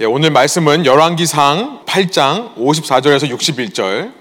예, 오늘 말씀은 열왕기상 8장 54절에서 61절,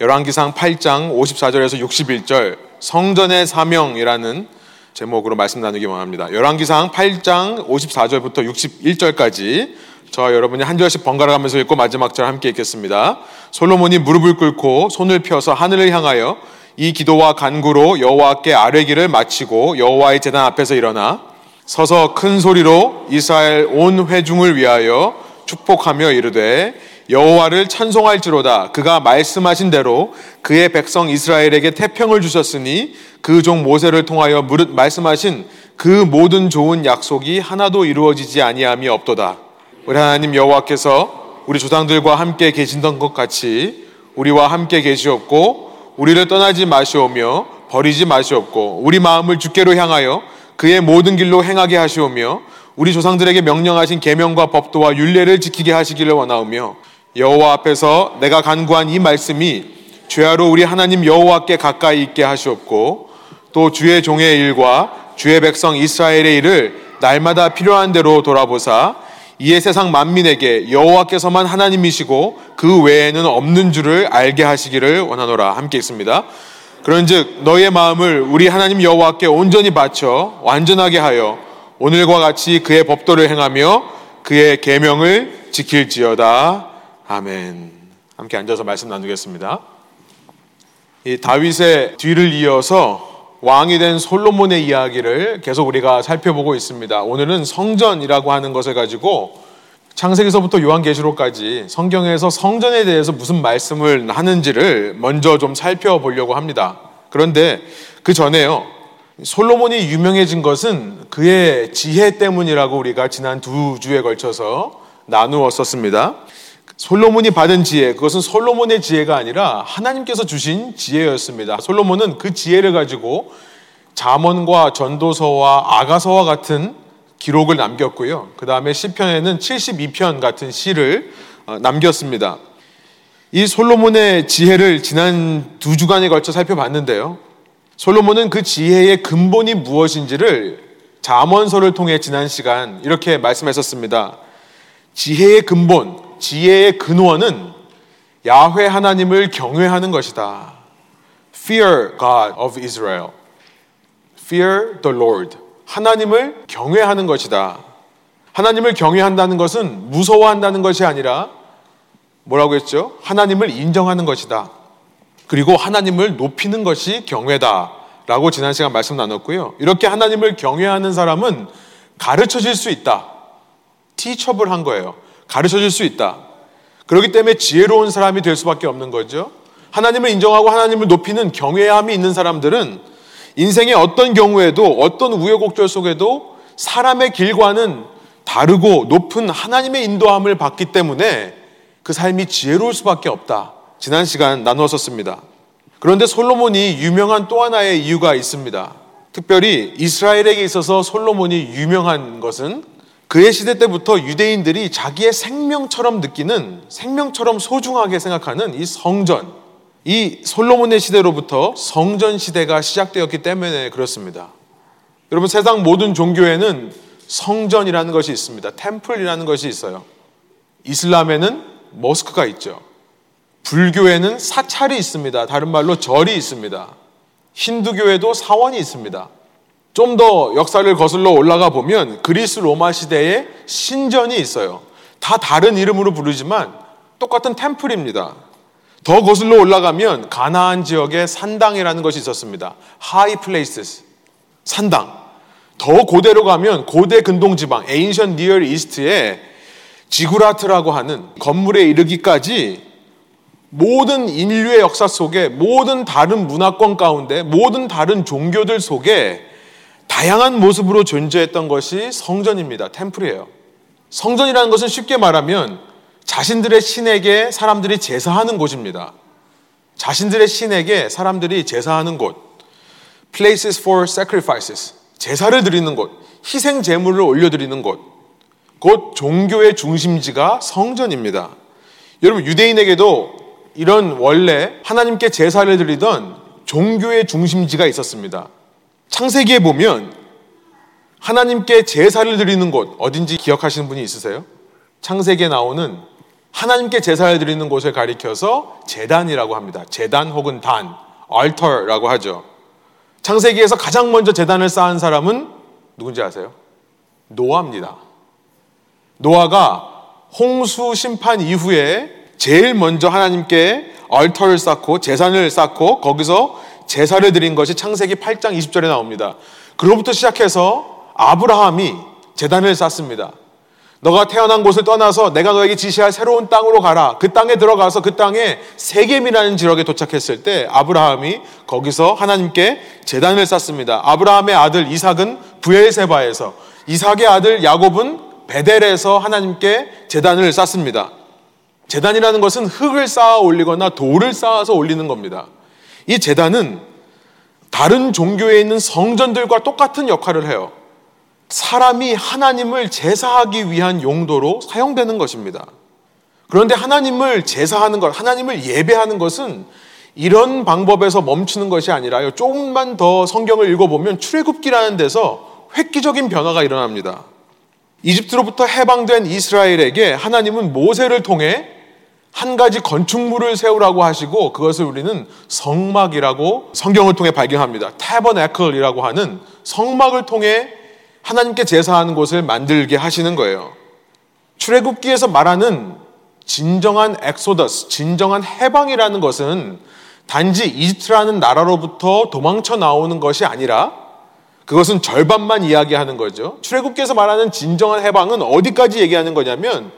열왕기상 8장 54절에서 61절 성전의 사명이라는 제목으로 말씀 나누기 원합니다. 열왕기상 8장 54절부터 61절까지 저와 여러분이 한 절씩 번갈아 가면서 읽고 마지막 절 함께 읽겠습니다. 솔로몬이 무릎을 꿇고 손을 펴서 하늘을 향하여 이 기도와 간구로 여호와께 아뢰기를 마치고 여호와의 제단 앞에서 일어나 서서 큰 소리로 이스라엘 온 회중을 위하여 축복하며 이르되 여호와를 찬송할지로다. 그가 말씀하신 대로 그의 백성 이스라엘에게 태평을 주셨으니 그 종 모세를 통하여 무릇 말씀하신 그 모든 좋은 약속이 하나도 이루어지지 아니함이 없도다. 우리 하나님 여호와께서 우리 조상들과 함께 계신던 것 같이 우리와 함께 계시옵고 우리를 떠나지 마시오며 버리지 마시옵고 우리 마음을 주께로 향하여 그의 모든 길로 행하게 하시오며 우리 조상들에게 명령하신 계명과 법도와 윤례를 지키게 하시기를 원하오며 여호와 앞에서 내가 간구한 이 말씀이 죄하로 우리 하나님 여호와께 가까이 있게 하시옵고 또 주의 종의 일과 주의 백성 이스라엘의 일을 날마다 필요한 대로 돌아보사 이에 세상 만민에게 여호와께서만 하나님이시고 그 외에는 없는 줄을 알게 하시기를 원하노라 함께 있습니다. 그런즉 너의 마음을 우리 하나님 여호와께 온전히 바쳐 완전하게 하여 오늘과 같이 그의 법도를 행하며 그의 계명을 지킬지어다. 아멘. 함께 앉아서 말씀 나누겠습니다. 이 다윗의 뒤를 이어서 왕이 된 솔로몬의 이야기를 계속 우리가 살펴보고 있습니다. 오늘은 성전이라고 하는 것을 가지고 창세기서부터 요한계시록까지 성경에서 성전에 대해서 무슨 말씀을 하는지를 먼저 좀 살펴보려고 합니다. 그런데 그 전에요. 솔로몬이 유명해진 것은 그의 지혜 때문이라고 우리가 지난 두 주에 걸쳐서 나누었었습니다. 솔로몬이 받은 지혜, 그것은 솔로몬의 지혜가 아니라 하나님께서 주신 지혜였습니다. 솔로몬은 그 지혜를 가지고 잠언과 전도서와 아가서와 같은 기록을 남겼고요. 그 다음에 시편에는 72편 같은 시를 어, 남겼습니다. 이 솔로몬의 지혜를 지난 두 주간에 걸쳐 살펴봤는데요. 솔로몬은 그 지혜의 근본이 무엇인지를 잠언서를 통해 지난 시간 이렇게 말씀했었습니다. 지혜의 근본, 지혜의 근원은 야훼 하나님을 경외하는 것이다. Fear God of Israel. Fear the Lord. 하나님을 경외하는 것이다. 하나님을 경외한다는 것은 무서워한다는 것이 아니라 뭐라고 했죠? 하나님을 인정하는 것이다. 그리고 하나님을 높이는 것이 경외다. 라고 지난 시간 말씀 나눴고요. 이렇게 하나님을 경외하는 사람은 가르쳐 질 수 있다. 티처블 한 거예요. 가르쳐 줄 수 있다. 그렇기 때문에 지혜로운 사람이 될 수밖에 없는 거죠. 하나님을 인정하고 하나님을 높이는 경외함이 있는 사람들은 인생의 어떤 경우에도 어떤 우여곡절 속에도 사람의 길과는 다르고 높은 하나님의 인도함을 받기 때문에 그 삶이 지혜로울 수밖에 없다. 지난 시간 나누었었습니다. 그런데 솔로몬이 유명한 또 하나의 이유가 있습니다. 특별히 이스라엘에게 있어서 솔로몬이 유명한 것은 그의 시대 때부터 유대인들이 자기의 생명처럼 느끼는 생명처럼 소중하게 생각하는 이 성전, 이 솔로몬의 시대로부터 성전 시대가 시작되었기 때문에 그렇습니다. 여러분 세상 모든 종교에는 성전이라는 것이 있습니다. temple이라는 것이 있어요. 이슬람에는 모스크가 있죠. 불교에는 사찰이 있습니다. 다른 말로 절이 있습니다. 힌두교에도 사원이 있습니다. 좀 더 역사를 거슬러 올라가 보면 그리스 로마 시대에 신전이 있어요. 다 다른 이름으로 부르지만 똑같은 temple입니다. 더 거슬러 올라가면 가나안 지역에 산당이라는 것이 있었습니다. high place 산당. 더 고대로 가면 고대 근동 지방 ancient Near East에 지구라트라고 하는 건물에 이르기까지 모든 인류의 역사 속에 모든 다른 문화권 가운데 모든 다른 종교들 속에 다양한 모습으로 존재했던 것이 성전입니다. temple이에요. 성전이라는 것은 쉽게 말하면 자신들의 신에게 사람들이 제사하는 곳입니다. 자신들의 신에게 사람들이 제사하는 곳. Places for sacrifices. 제사를 드리는 곳. 희생 제물을 올려드리는 곳. 곧 종교의 중심지가 성전입니다. 여러분, 유대인에게도 이런 원래 하나님께 제사를 드리던 종교의 중심지가 있었습니다. 창세기에 보면 하나님께 제사를 드리는 곳 어딘지 기억하시는 분이 있으세요? 창세기에 나오는 하나님께 제사를 드리는 곳을 가리켜서 제단이라고 합니다. 제단 혹은 단, altar라고 하죠. 창세기에서 가장 먼저 제단을 쌓은 사람은 누군지 아세요? 노아입니다. 노아가 홍수 심판 이후에 제일 먼저 하나님께 얼터를 쌓고 재산을 쌓고 거기서 제사를 드린 것이 창세기 8장 20절에 나옵니다. 그로부터 시작해서 아브라함이 재단을 쌓습니다. 너가 태어난 곳을 떠나서 내가 너에게 지시할 새로운 땅으로 가라. 그 땅에 들어가서 그 땅에 세겜이라는 지역에 도착했을 때 아브라함이 거기서 하나님께 재단을 쌓습니다. 아브라함의 아들 이삭은 부엘세바에서 이삭의 아들 야곱은 베델에서 하나님께 재단을 쌓습니다. 재단이라는 것은 흙을 쌓아 올리거나 돌을 쌓아서 올리는 겁니다. 이 재단은 다른 종교에 있는 성전들과 똑같은 역할을 해요. 사람이 하나님을 제사하기 위한 용도로 사용되는 것입니다. 그런데 하나님을 제사하는 것, 하나님을 예배하는 것은 이런 방법에서 멈추는 것이 아니라요. 조금만 더 성경을 읽어보면 출애굽기라는 데서 획기적인 변화가 일어납니다. 이집트로부터 해방된 이스라엘에게 하나님은 모세를 통해 한 가지 건축물을 세우라고 하시고 그것을 우리는 성막이라고 성경을 통해 발견합니다. 타버네클이라고 하는 성막을 통해 하나님께 제사하는 곳을 만들게 하시는 거예요. 출애굽기에서 말하는 진정한 엑소더스, 진정한 해방이라는 것은 단지 이집트라는 나라로부터 도망쳐 나오는 것이 아니라 그것은 절반만 이야기하는 거죠. 출애굽기에서 말하는 진정한 해방은 어디까지 얘기하는 거냐면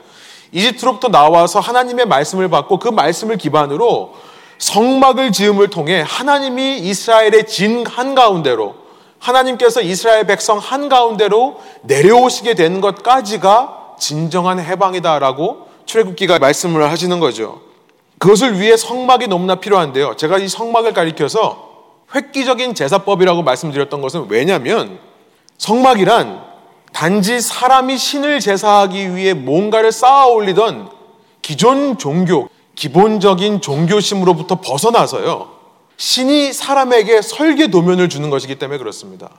이집트로부터 나와서 하나님의 말씀을 받고 그 말씀을 기반으로 성막을 지음을 통해 하나님이 이스라엘의 진 한가운데로 하나님께서 이스라엘 백성 한가운데로 내려오시게 되는 것까지가 진정한 해방이다라고 출애굽기가 말씀을 하시는 거죠. 그것을 위해 성막이 너무나 필요한데요. 제가 이 성막을 가리켜서 획기적인 제사법이라고 말씀드렸던 것은 왜냐하면 성막이란 단지 사람이 신을 제사하기 위해 뭔가를 쌓아 올리던 기존 종교, 기본적인 종교심으로부터 벗어나서요. 신이 사람에게 설계 도면을 주는 것이기 때문에 그렇습니다.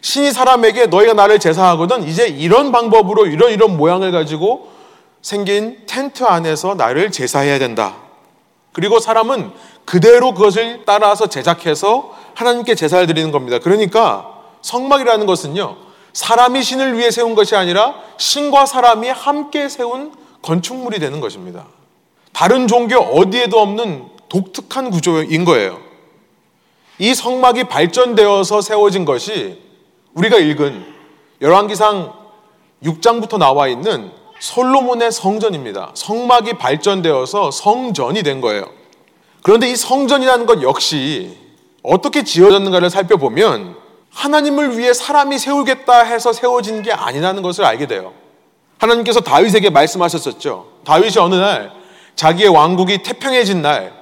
신이 사람에게 너희가 나를 제사하거든 이제 이런 방법으로 이런 이런 모양을 가지고 생긴 텐트 안에서 나를 제사해야 된다. 그리고 사람은 그대로 그것을 따라서 제작해서 하나님께 제사를 드리는 겁니다. 그러니까 성막이라는 것은요. 사람이 신을 위해 세운 것이 아니라 신과 사람이 함께 세운 건축물이 되는 것입니다. 다른 종교 어디에도 없는 독특한 구조인 거예요. 이 성막이 발전되어서 세워진 것이 우리가 읽은 열왕기상 6장부터 나와 있는 솔로몬의 성전입니다. 성막이 발전되어서 성전이 된 거예요. 그런데 이 성전이라는 것 역시 어떻게 지어졌는가를 살펴보면 하나님을 위해 사람이 세우겠다 해서 세워진 게 아니라는 것을 알게 돼요. 하나님께서 다윗에게 말씀하셨었죠. 다윗이 어느 날 자기의 왕국이 태평해진 날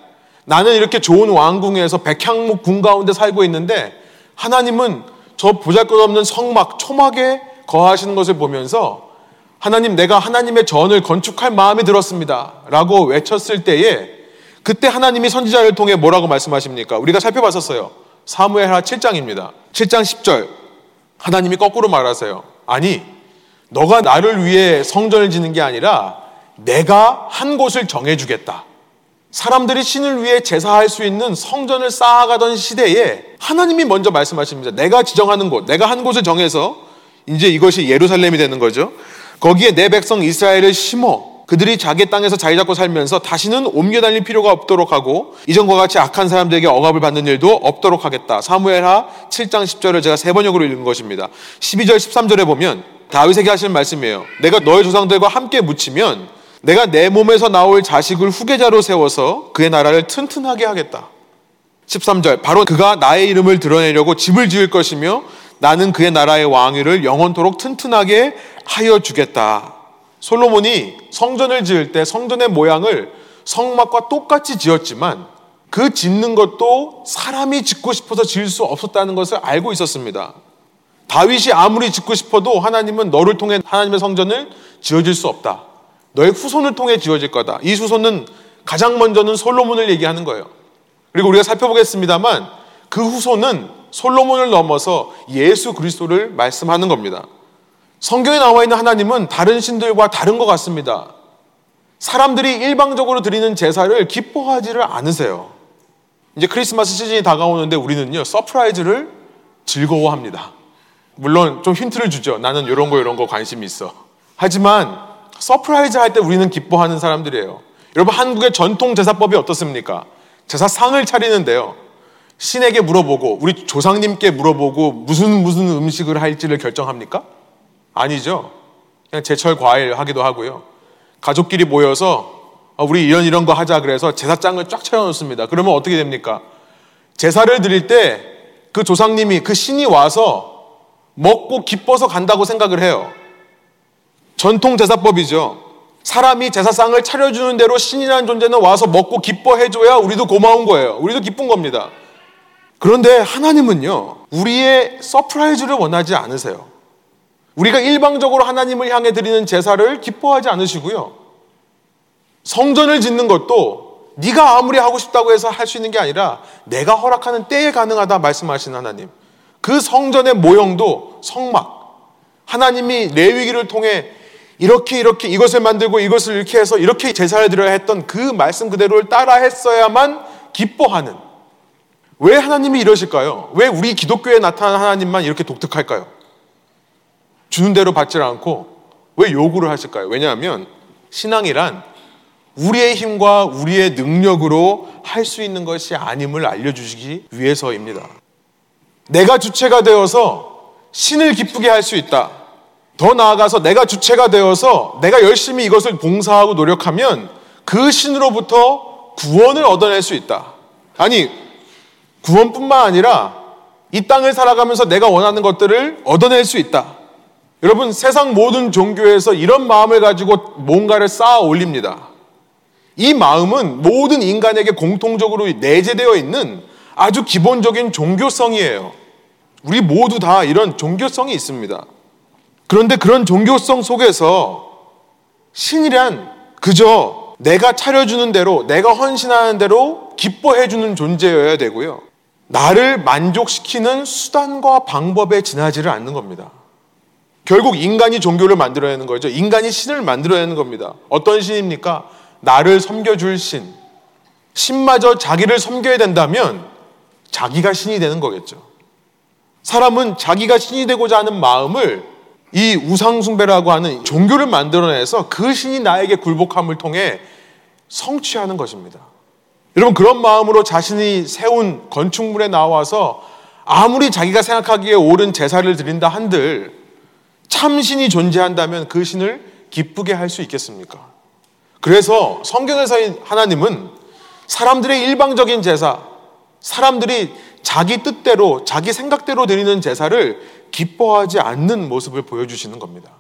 나는 이렇게 좋은 왕궁에서 백향목 궁 가운데 살고 있는데 하나님은 저 보잘것없는 성막 초막에 거하시는 것을 보면서 하나님 내가 하나님의 전을 건축할 마음이 들었습니다. 라고 외쳤을 때에 그때 하나님이 선지자를 통해 뭐라고 말씀하십니까? 우리가 살펴봤었어요. 사무엘하 7장입니다. 7장 10절. 하나님이 거꾸로 말하세요. 아니, 너가 나를 위해 성전을 짓는 게 아니라 내가 한 곳을 정해 주겠다. 사람들이 신을 위해 제사할 수 있는 성전을 쌓아가던 시대에 하나님이 먼저 말씀하십니다. 내가 지정하는 곳, 내가 한 곳을 정해서 이제 이것이 예루살렘이 되는 거죠. 거기에 내 백성 이스라엘을 심어 그들이 자기 땅에서 자리 잡고 살면서 다시는 옮겨 다닐 필요가 없도록 하고 이전과 같이 악한 사람들에게 억압을 받는 일도 없도록 하겠다. 사무엘하 7장 10절을 제가 세 번역으로 읽은 것입니다. 12절 13절에 보면 다윗에게 하시는 말씀이에요. 내가 너의 조상들과 함께 묻히면 내가 내 몸에서 나올 자식을 후계자로 세워서 그의 나라를 튼튼하게 하겠다. 13절 바로 그가 나의 이름을 드러내려고 집을 지을 것이며 나는 그의 나라의 왕위를 영원토록 튼튼하게 하여 주겠다. 솔로몬이 성전을 지을 때 성전의 모양을 성막과 똑같이 지었지만 그 짓는 것도 사람이 짓고 싶어서 지을 수 없었다는 것을 알고 있었습니다. 다윗이 아무리 짓고 싶어도 하나님은 너를 통해 하나님의 성전을 지어질 수 없다. 너의 후손을 통해 지어질 거다. 이 후손은 가장 먼저는 솔로몬을 얘기하는 거예요. 그리고 우리가 살펴보겠습니다만 그 후손은 솔로몬을 넘어서 예수 그리스도를 말씀하는 겁니다. 성경에 나와 있는 하나님은 다른 신들과 다른 것 같습니다. 사람들이 일방적으로 드리는 제사를 기뻐하지를 않으세요. 이제 크리스마스 시즌이 다가오는데 우리는요, surprise를 즐거워합니다. 물론 좀 힌트를 주죠. 나는 이런 거 이런 거 관심이 있어. 하지만 surprise 할 때 우리는 기뻐하는 사람들이에요. 여러분 한국의 전통 제사법이 어떻습니까? 제사상을 차리는데요. 신에게 물어보고 우리 조상님께 물어보고 무슨 무슨 음식을 할지를 결정합니까? 아니죠. 그냥 제철 과일 하기도 하고요. 가족끼리 모여서 아, 우리 이런 이런 거 하자 그래서 제사상을 쫙 차려놓습니다. 그러면 어떻게 됩니까? 제사를 드릴 때 그 조상님이 그 신이 와서 먹고 기뻐서 간다고 생각을 해요. 전통 제사법이죠. 사람이 제사상을 차려주는 대로 신이라는 존재는 와서 먹고 기뻐해줘야 우리도 고마운 거예요. 우리도 기쁜 겁니다. 그런데 하나님은요, 우리의 surprise를 원하지 않으세요. 우리가 일방적으로 하나님을 향해 드리는 제사를 기뻐하지 않으시고요. 성전을 짓는 것도 네가 아무리 하고 싶다고 해서 할 수 있는 게 아니라 내가 허락하는 때에 가능하다 말씀하신 하나님. 그 성전의 모형도 성막. 하나님이 레위기를 통해 이렇게 이렇게 이것을 만들고 이것을 이렇게 해서 이렇게 제사를 드려야 했던 그 말씀 그대로를 따라 했어야만 기뻐하는 왜 하나님이 이러실까요? 왜 우리 기독교에 나타난 하나님만 이렇게 독특할까요? 주는 대로 받질 않고 왜 요구를 하실까요? 왜냐하면 신앙이란 우리의 힘과 우리의 능력으로 할 수 있는 것이 아님을 알려주시기 위해서입니다. 내가 주체가 되어서 신을 기쁘게 할 수 있다. 더 나아가서 내가 주체가 되어서 내가 열심히 이것을 봉사하고 노력하면 그 신으로부터 구원을 얻어낼 수 있다. 아니, 구원뿐만 아니라 이 땅을 살아가면서 내가 원하는 것들을 얻어낼 수 있다. 여러분, 세상 모든 종교에서 이런 마음을 가지고 뭔가를 쌓아 올립니다. 이 마음은 모든 인간에게 공통적으로 내재되어 있는 아주 기본적인 종교성이에요. 우리 모두 다 이런 종교성이 있습니다. 그런데 그런 종교성 속에서 신이란 그저 내가 차려주는 대로, 내가 헌신하는 대로 기뻐해주는 존재여야 되고요. 나를 만족시키는 수단과 방법에 지나지를 않는 겁니다. 결국 인간이 종교를 만들어야 하는 거죠. 인간이 신을 만들어야 하는 겁니다. 어떤 신입니까? 나를 섬겨줄 신. 신마저 자기를 섬겨야 된다면 자기가 신이 되는 거겠죠. 사람은 자기가 신이 되고자 하는 마음을 이 우상숭배라고 하는 종교를 만들어내서 그 신이 나에게 굴복함을 통해 성취하는 것입니다. 여러분 그런 마음으로 자신이 세운 건축물에 나와서 아무리 자기가 생각하기에 옳은 제사를 드린다 한들 참신이 존재한다면 그 신을 기쁘게 할 수 있겠습니까? 그래서 성경에서 하나님은 사람들의 일방적인 제사, 사람들이 자기 뜻대로, 자기 생각대로 드리는 제사를 기뻐하지 않는 모습을 보여주시는 겁니다.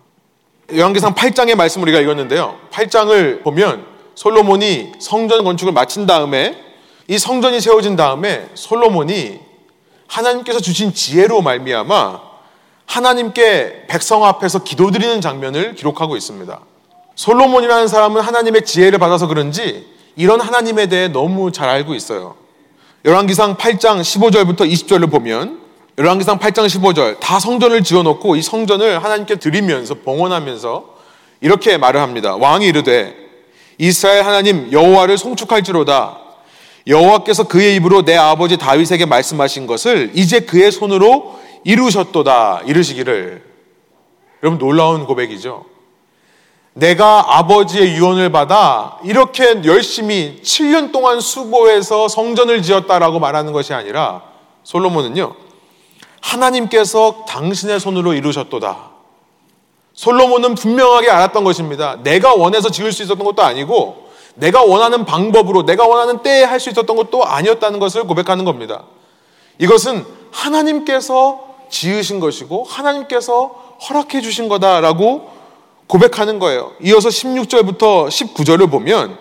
요한계상 8장의 말씀 우리가 읽었는데요. 8장을 보면 솔로몬이 성전 건축을 마친 다음에 이 성전이 세워진 다음에 솔로몬이 하나님께서 주신 지혜로 말미암아 하나님께 백성 앞에서 기도드리는 장면을 기록하고 있습니다. 솔로몬이라는 사람은 하나님의 지혜를 받아서 그런지 이런 하나님에 대해 너무 잘 알고 있어요. 열왕기상 8장 15절부터 20절을 보면 열왕기상 8장 15절 다 성전을 지어놓고 이 성전을 하나님께 드리면서 봉헌하면서 이렇게 말을 합니다. 왕이 이르되 이스라엘 하나님 여호와를 송축할지로다 여호와께서 그의 입으로 내 아버지 다윗에게 말씀하신 것을 이제 그의 손으로 이루셨도다 이르시기를 여러분 놀라운 고백이죠. 내가 아버지의 유언을 받아 이렇게 열심히 7년 동안 수고해서 성전을 지었다라고 말하는 것이 아니라 솔로몬은요. 하나님께서 당신의 손으로 이루셨도다. 솔로몬은 분명하게 알았던 것입니다. 내가 원해서 지을 수 있었던 것도 아니고 내가 원하는 방법으로 내가 원하는 때에 할 수 있었던 것도 아니었다는 것을 고백하는 겁니다. 이것은 하나님께서 지으신 것이고 하나님께서 허락해 주신 거다라고 고백하는 거예요. 이어서 16절부터 19절을 보면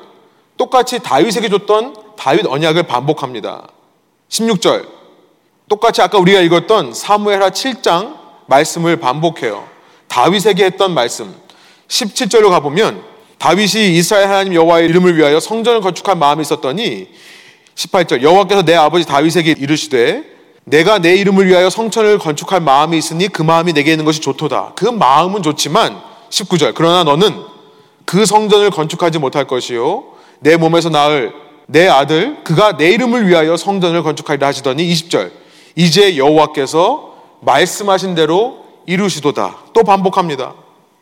똑같이 다윗에게 줬던 다윗 언약을 반복합니다. 16절. 똑같이 아까 우리가 읽었던 사무엘하 7장 말씀을 반복해요. 다윗에게 했던 말씀. 17절로 가보면 다윗이 이스라엘 하나님 여호와의 이름을 위하여 성전을 건축한 마음이 있었더니 18절 여호와께서 내 아버지 다윗에게 이르시되 내가 내 이름을 위하여 성천을 건축할 마음이 있으니 그 마음이 내게 있는 것이 좋도다. 그 마음은 좋지만 19절 그러나 너는 그 성전을 건축하지 못할 것이요 내 몸에서 나을 내 아들 그가 내 이름을 위하여 성전을 건축하리라 하시더니 20절 이제 여호와께서 말씀하신 대로 이루시도다. 또 반복합니다.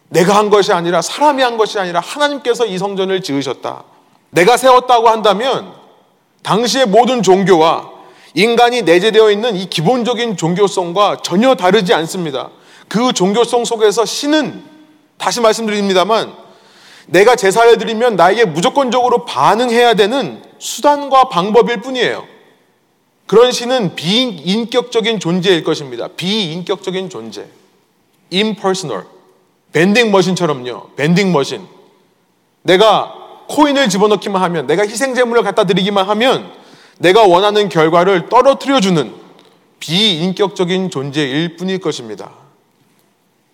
내가 한 것이 아니라 사람이 한 것이 아니라 하나님께서 이 성전을 지으셨다. 내가 세웠다고 한다면 당시의 모든 종교와 인간이 내재되어 있는 이 기본적인 종교성과 전혀 다르지 않습니다. 그 종교성 속에서 신은 다시 말씀드립니다만 내가 제사를 드리면 나에게 무조건적으로 반응해야 되는 수단과 방법일 뿐이에요. 그런 신은 비인격적인 존재일 것입니다. 비인격적인 존재. impersonal. 밴딩 머신처럼요. 밴딩 머신. 내가 코인을 집어넣기만 하면, 내가 희생제물을 갖다 드리기만 하면, 내가 원하는 결과를 떨어뜨려주는 비인격적인 존재일 뿐일 것입니다.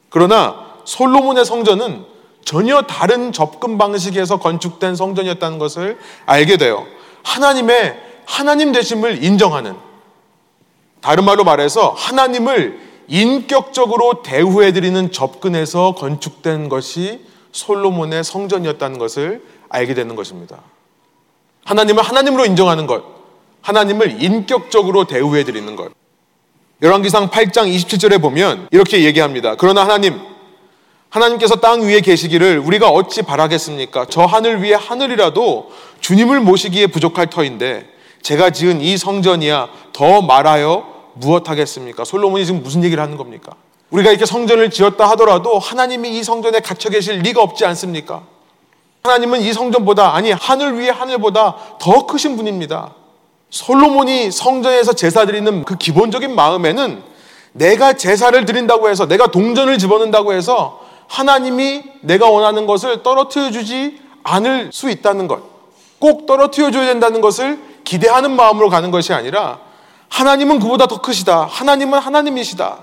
그러나 솔로몬의 성전은 전혀 다른 접근 방식에서 건축된 성전이었다는 것을 알게 돼요. 하나님의 하나님 되심을 인정하는 다른 말로 말해서 하나님을 인격적으로 대우해 드리는 접근에서 건축된 것이 솔로몬의 성전이었다는 것을 알게 되는 것입니다. 하나님을 하나님으로 인정하는 것, 하나님을 인격적으로 대우해 드리는 것. 열왕기상 8장 27절에 보면 이렇게 얘기합니다. 그러나 하나님 하나님께서 땅 위에 계시기를 우리가 어찌 바라겠습니까? 저 하늘 위에 하늘이라도 주님을 모시기에 부족할 터인데 제가 지은 이 성전이야 더 말하여 무엇하겠습니까? 솔로몬이 지금 무슨 얘기를 하는 겁니까? 우리가 이렇게 성전을 지었다 하더라도 하나님이 이 성전에 갇혀 계실 리가 없지 않습니까? 하나님은 이 성전보다 아니 하늘 위에 하늘보다 더 크신 분입니다. 솔로몬이 성전에서 제사 드리는 그 기본적인 마음에는 내가 제사를 드린다고 해서 내가 동전을 집어넣는다고 해서 하나님이 내가 원하는 것을 떨어뜨려 주지 않을 수 있다는 것. 꼭 떨어뜨려 줘야 된다는 것을 기대하는 마음으로 가는 것이 아니라 하나님은 그보다 더 크시다. 하나님은 하나님이시다.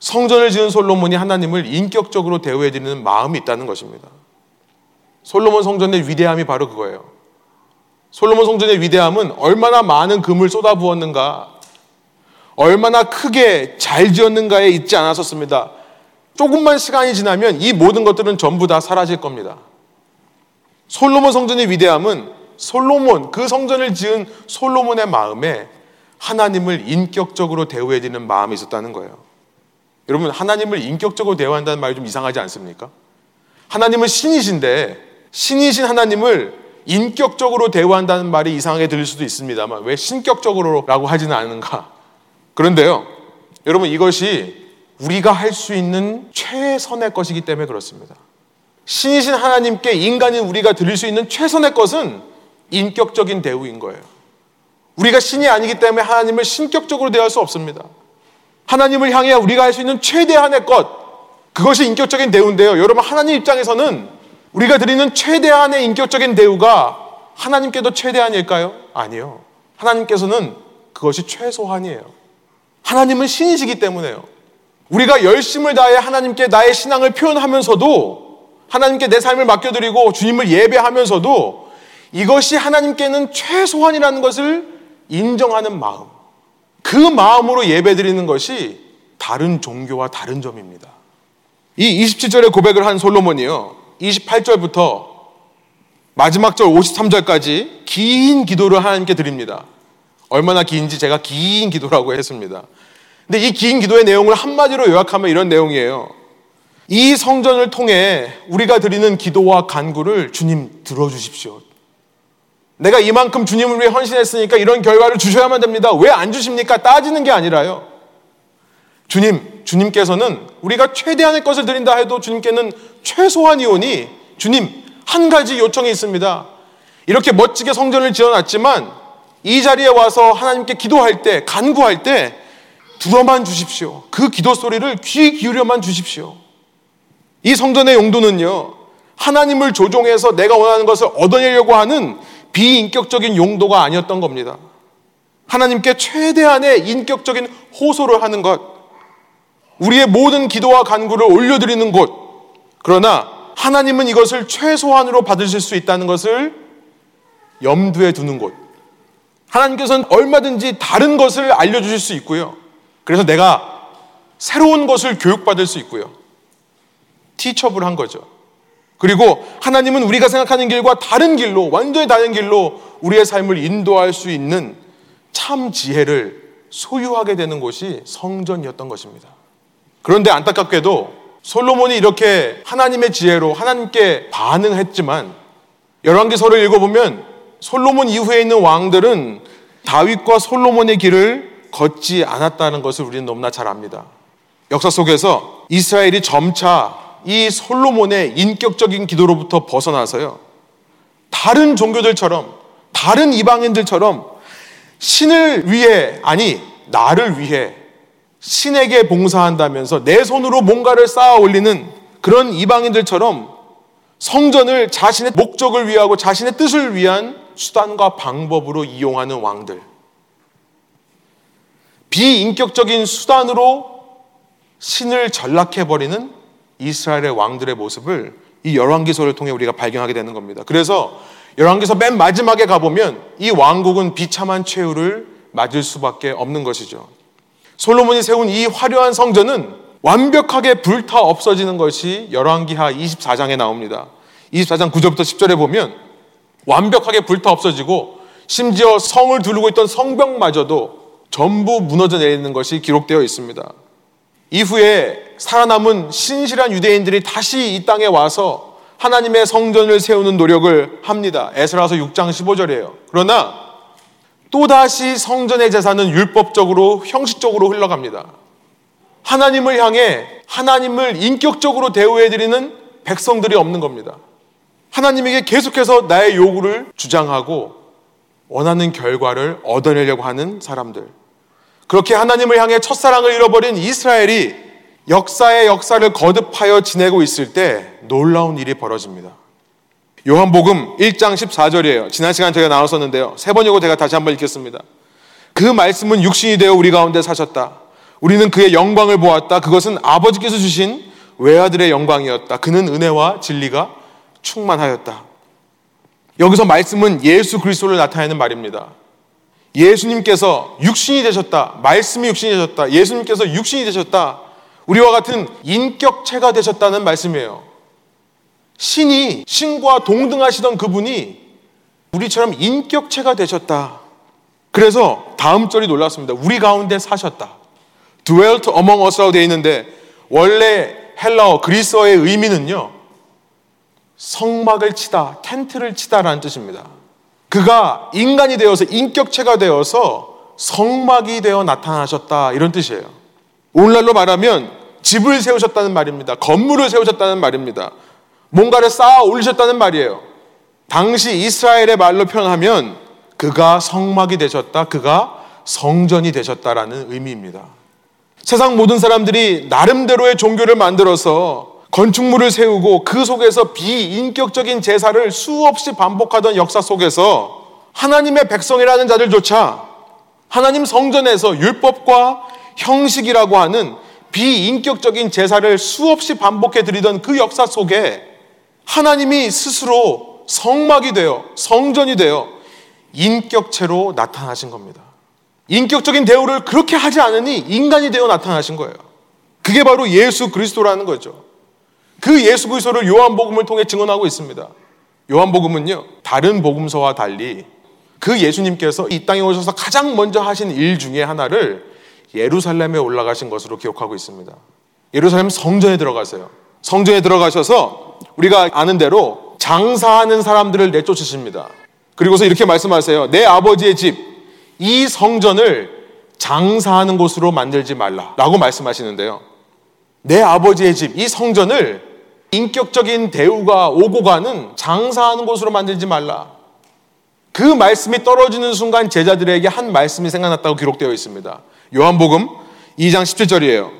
성전을 지은 솔로몬이 하나님을 인격적으로 대우해 드리는 마음이 있다는 것입니다. 솔로몬 성전의 위대함이 바로 그거예요. 솔로몬 성전의 위대함은 얼마나 많은 금을 쏟아부었는가, 얼마나 크게 잘 지었는가에 있지 않았었습니다. 조금만 시간이 지나면 이 모든 것들은 전부 다 사라질 겁니다. 솔로몬 성전의 위대함은 솔로몬, 그 성전을 지은 솔로몬의 마음에 하나님을 인격적으로 대우해드리는 마음이 있었다는 거예요. 여러분, 하나님을 인격적으로 대우한다는 말이 좀 이상하지 않습니까? 하나님은 신이신데, 신이신 하나님을 인격적으로 대우한다는 말이 이상하게 들릴 수도 있습니다만, 왜 신격적으로라고 하지는 않은가? 그런데요, 여러분, 이것이 우리가 할 수 있는 최선의 것이기 때문에 그렇습니다. 신이신 하나님께 인간인 우리가 드릴 수 있는 최선의 것은 인격적인 대우인 거예요. 우리가 신이 아니기 때문에 하나님을 신격적으로 대할 수 없습니다. 하나님을 향해 우리가 할 수 있는 최대한의 것, 그것이 인격적인 대우인데요. 여러분, 하나님 입장에서는 우리가 드리는 최대한의 인격적인 대우가 하나님께도 최대한일까요? 아니요. 하나님께서는 그것이 최소한이에요. 하나님은 신이시기 때문에요. 우리가 열심을 다해 하나님께 나의 신앙을 표현하면서도 하나님께 내 삶을 맡겨드리고 주님을 예배하면서도 이것이 하나님께는 최소한이라는 것을 인정하는 마음. 그 마음으로 예배 드리는 것이 다른 종교와 다른 점입니다. 이 27절의 고백을 한 솔로몬이요. 28절부터 마지막 절 53절까지 긴 기도를 하나님께 드립니다. 얼마나 긴지 제가 긴 기도라고 했습니다. 근데 이 긴 기도의 내용을 한마디로 요약하면 이런 내용이에요. 이 성전을 통해 우리가 드리는 기도와 간구를 주님 들어주십시오. 내가 이만큼 주님을 위해 헌신했으니까 이런 결과를 주셔야만 됩니다. 왜 안 주십니까? 따지는 게 아니라요. 주님, 주님께서는 우리가 최대한의 것을 드린다 해도 주님께는 최소한이오니 주님, 한 가지 요청이 있습니다. 이렇게 멋지게 성전을 지어놨지만 이 자리에 와서 하나님께 기도할 때, 간구할 때 들어만 주십시오. 그 기도 소리를 귀 기울여만 주십시오. 이 성전의 용도는요, 하나님을 조종해서 내가 원하는 것을 얻어내려고 하는 비인격적인 용도가 아니었던 겁니다. 하나님께 최대한의 인격적인 호소를 하는 것, 우리의 모든 기도와 간구를 올려드리는 곳, 그러나 하나님은 이것을 최소한으로 받으실 수 있다는 것을 염두에 두는 곳. 하나님께서는 얼마든지 다른 것을 알려주실 수 있고요. 그래서 내가 새로운 것을 교육받을 수 있고요. 티처블 한 거죠. 그리고 하나님은 우리가 생각하는 길과 다른 길로, 완전히 다른 길로 우리의 삶을 인도할 수 있는 참 지혜를 소유하게 되는 곳이 성전이었던 것입니다. 그런데 안타깝게도 솔로몬이 이렇게 하나님의 지혜로 하나님께 반응했지만 열왕기서를 읽어보면 솔로몬 이후에 있는 왕들은 다윗과 솔로몬의 길을 걷지 않았다는 것을 우리는 너무나 잘 압니다. 역사 속에서 이스라엘이 점차 이 솔로몬의 인격적인 기도로부터 벗어나서요. 다른 종교들처럼 다른 이방인들처럼 신을 위해 아니 나를 위해 신에게 봉사한다면서 내 손으로 뭔가를 쌓아 올리는 그런 이방인들처럼 성전을 자신의 목적을 위하고 자신의 뜻을 위한 수단과 방법으로 이용하는 왕들. 비인격적인 수단으로 신을 전락해버리는 이스라엘의 왕들의 모습을 이 열왕기서를 통해 우리가 발견하게 되는 겁니다. 그래서 열왕기서 맨 마지막에 가보면 이 왕국은 비참한 최후를 맞을 수밖에 없는 것이죠. 솔로몬이 세운 이 화려한 성전은 완벽하게 불타 없어지는 것이 열왕기하 24장에 나옵니다. 24장 9절부터 10절에 보면 완벽하게 불타 없어지고 심지어 성을 두르고 있던 성벽마저도 전부 무너져 내리는 것이 기록되어 있습니다. 이후에 살아남은 신실한 유대인들이 다시 이 땅에 와서 하나님의 성전을 세우는 노력을 합니다. 에스라서 6장 15절이에요. 그러나 또다시 성전의 재산은 율법적으로 형식적으로 흘러갑니다. 하나님을 향해 하나님을 인격적으로 대우해드리는 백성들이 없는 겁니다. 하나님에게 계속해서 나의 요구를 주장하고 원하는 결과를 얻어내려고 하는 사람들. 그렇게 하나님을 향해 첫사랑을 잃어버린 이스라엘이 역사의 역사를 거듭하여 지내고 있을 때 놀라운 일이 벌어집니다. 요한복음 1장 14절이에요. 지난 시간 제가 나눴었는데요. 세 번이고 제가 다시 한번 읽겠습니다. 그 말씀은 육신이 되어 우리 가운데 사셨다. 우리는 그의 영광을 보았다. 그것은 아버지께서 주신 외아들의 영광이었다. 그는 은혜와 진리가 충만하였다. 여기서 말씀은 예수 그리스도를 나타내는 말입니다. 예수님께서 육신이 되셨다. 말씀이 육신이 되셨다. 예수님께서 육신이 되셨다. 우리와 같은 인격체가 되셨다는 말씀이에요. 신이 신과 동등하시던 그분이 우리처럼 인격체가 되셨다. 그래서 다음 절이 놀랐습니다. 우리 가운데 사셨다. dwelt among us라고 되어 있는데 원래 헬라어 그리스어의 의미는요. 성막을 치다, 텐트를 치다라는 뜻입니다. 그가 인간이 되어서 인격체가 되어서 성막이 되어 나타나셨다 이런 뜻이에요. 오늘날로 말하면 집을 세우셨다는 말입니다. 건물을 세우셨다는 말입니다. 뭔가를 쌓아 올리셨다는 말이에요. 당시 이스라엘의 말로 표현하면 그가 성막이 되셨다. 그가 성전이 되셨다라는 의미입니다. 세상 모든 사람들이 나름대로의 종교를 만들어서 건축물을 세우고 그 속에서 비인격적인 제사를 수없이 반복하던 역사 속에서 하나님의 백성이라는 자들조차 하나님 성전에서 율법과 형식이라고 하는 비인격적인 제사를 수없이 반복해 드리던 그 역사 속에 하나님이 스스로 성막이 되어 성전이 되어 인격체로 나타나신 겁니다. 인격적인 대우를 그렇게 하지 않으니 인간이 되어 나타나신 거예요. 그게 바로 예수 그리스도라는 거죠. 그 예수 그리스도를 요한복음을 통해 증언하고 있습니다. 요한복음은요, 다른 복음서와 달리 그 예수님께서 이 땅에 오셔서 가장 먼저 하신 일 중에 하나를 예루살렘에 올라가신 것으로 기록하고 있습니다. 예루살렘 성전에 들어가세요. 성전에 들어가셔서 우리가 아는 대로 장사하는 사람들을 내쫓으십니다. 그리고서 이렇게 말씀하세요. 내 아버지의 집, 이 성전을 장사하는 곳으로 만들지 말라. 라고 말씀하시는데요. 내 아버지의 집, 이 성전을 인격적인 대우가 오고 가는 장사하는 곳으로 만들지 말라. 그 말씀이 떨어지는 순간 제자들에게 한 말씀이 생각났다고 기록되어 있습니다. 요한복음 2장 17절이에요.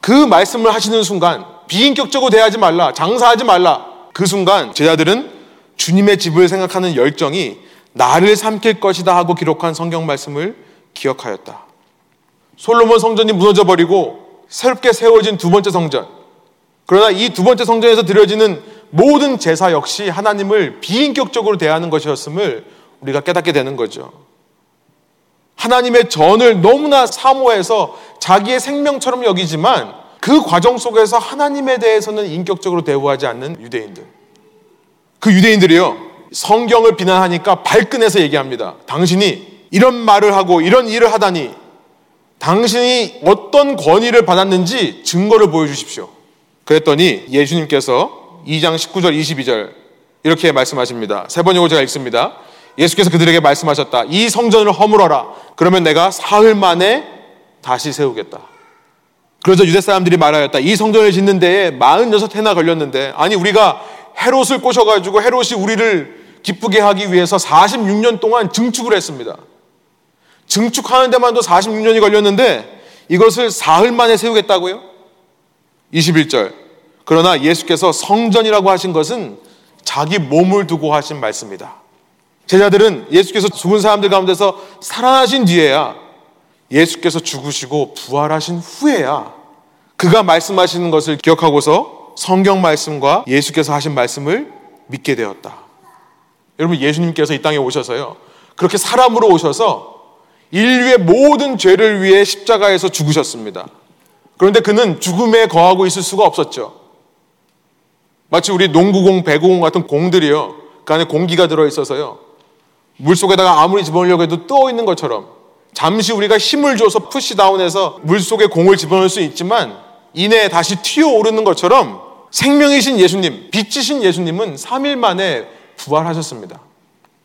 그 말씀을 하시는 순간 비인격적으로 대하지 말라. 장사하지 말라. 그 순간 제자들은 주님의 집을 생각하는 열정이 나를 삼킬 것이다 하고 기록한 성경 말씀을 기억하였다. 솔로몬 성전이 무너져 버리고 새롭게 세워진 두 번째 성전. 그러나 이 두 번째 성전에서 드려지는 모든 제사 역시 하나님을 비인격적으로 대하는 것이었음을 우리가 깨닫게 되는 거죠. 하나님의 전을 너무나 사모해서 자기의 생명처럼 여기지만 그 과정 속에서 하나님에 대해서는 인격적으로 대우하지 않는 유대인들. 그 유대인들이요. 성경을 비난하니까 발끈해서 얘기합니다. 당신이 이런 말을 하고 이런 일을 하다니 당신이 어떤 권위를 받았는지 증거를 보여주십시오. 그랬더니 예수님께서 2장 19절 22절 이렇게 말씀하십니다. 세 번역으로 제가 읽습니다. 예수께서 그들에게 말씀하셨다. 이 성전을 허물어라. 그러면 내가 사흘 만에 다시 세우겠다. 그러자 유대 사람들이 말하였다. 이 성전을 짓는 데에 46해나 걸렸는데 아니 우리가 헤롯을 꼬셔가지고 헤롯이 우리를 기쁘게 하기 위해서 46년 동안 증축을 했습니다. 증축하는 데만도 46년이 걸렸는데 이것을 사흘 만에 세우겠다고요? 21절. 그러나 예수께서 성전이라고 하신 것은 자기 몸을 두고 하신 말씀이다. 제자들은 예수께서 죽은 사람들 가운데서 살아나신 뒤에야 예수께서 죽으시고 부활하신 후에야 그가 말씀하시는 것을 기억하고서 성경 말씀과 예수께서 하신 말씀을 믿게 되었다. 여러분 예수님께서 이 땅에 오셔서요. 그렇게 사람으로 오셔서 인류의 모든 죄를 위해 십자가에서 죽으셨습니다. 그런데 그는 죽음에 거하고 있을 수가 없었죠. 마치 우리 농구공, 배구공 같은 공들이요. 그 안에 공기가 들어있어서요. 물 속에다가 아무리 집어넣으려고 해도 떠 있는 것처럼 잠시 우리가 힘을 줘서 푸시다운해서 물 속에 공을 집어넣을 수 있지만 이내에 다시 튀어오르는 것처럼 생명이신 예수님, 빛이신 예수님은 3일 만에 부활하셨습니다.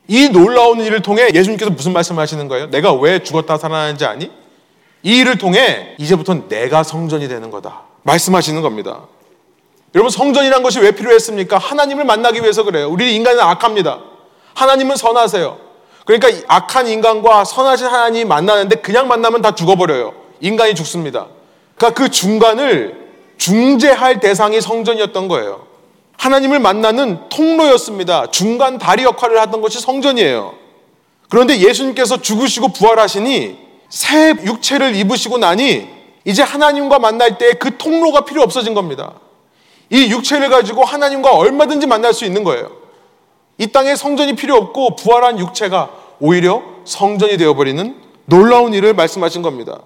이 놀라운 일을 통해 예수님께서 무슨 말씀을 하시는 거예요? 내가 왜 죽었다 살아나는지 아니? 이 일을 통해 이제부터 내가 성전이 되는 거다. 말씀하시는 겁니다. 여러분 성전이란 것이 왜 필요했습니까? 하나님을 만나기 위해서 그래요. 우리 인간은 악합니다. 하나님은 선하세요. 그러니까 악한 인간과 선하신 하나님이 만나는데 그냥 만나면 다 죽어버려요. 인간이 죽습니다. 그러니까 그 중간을 중재할 대상이 성전이었던 거예요. 하나님을 만나는 통로였습니다. 중간 다리 역할을 하던 것이 성전이에요. 그런데 예수님께서 죽으시고 부활하시니 새 육체를 입으시고 나니 이제 하나님과 만날 때 그 통로가 필요 없어진 겁니다. 이 육체를 가지고 하나님과 얼마든지 만날 수 있는 거예요. 이 땅에 성전이 필요 없고 부활한 육체가 오히려 성전이 되어버리는 놀라운 일을 말씀하신 겁니다.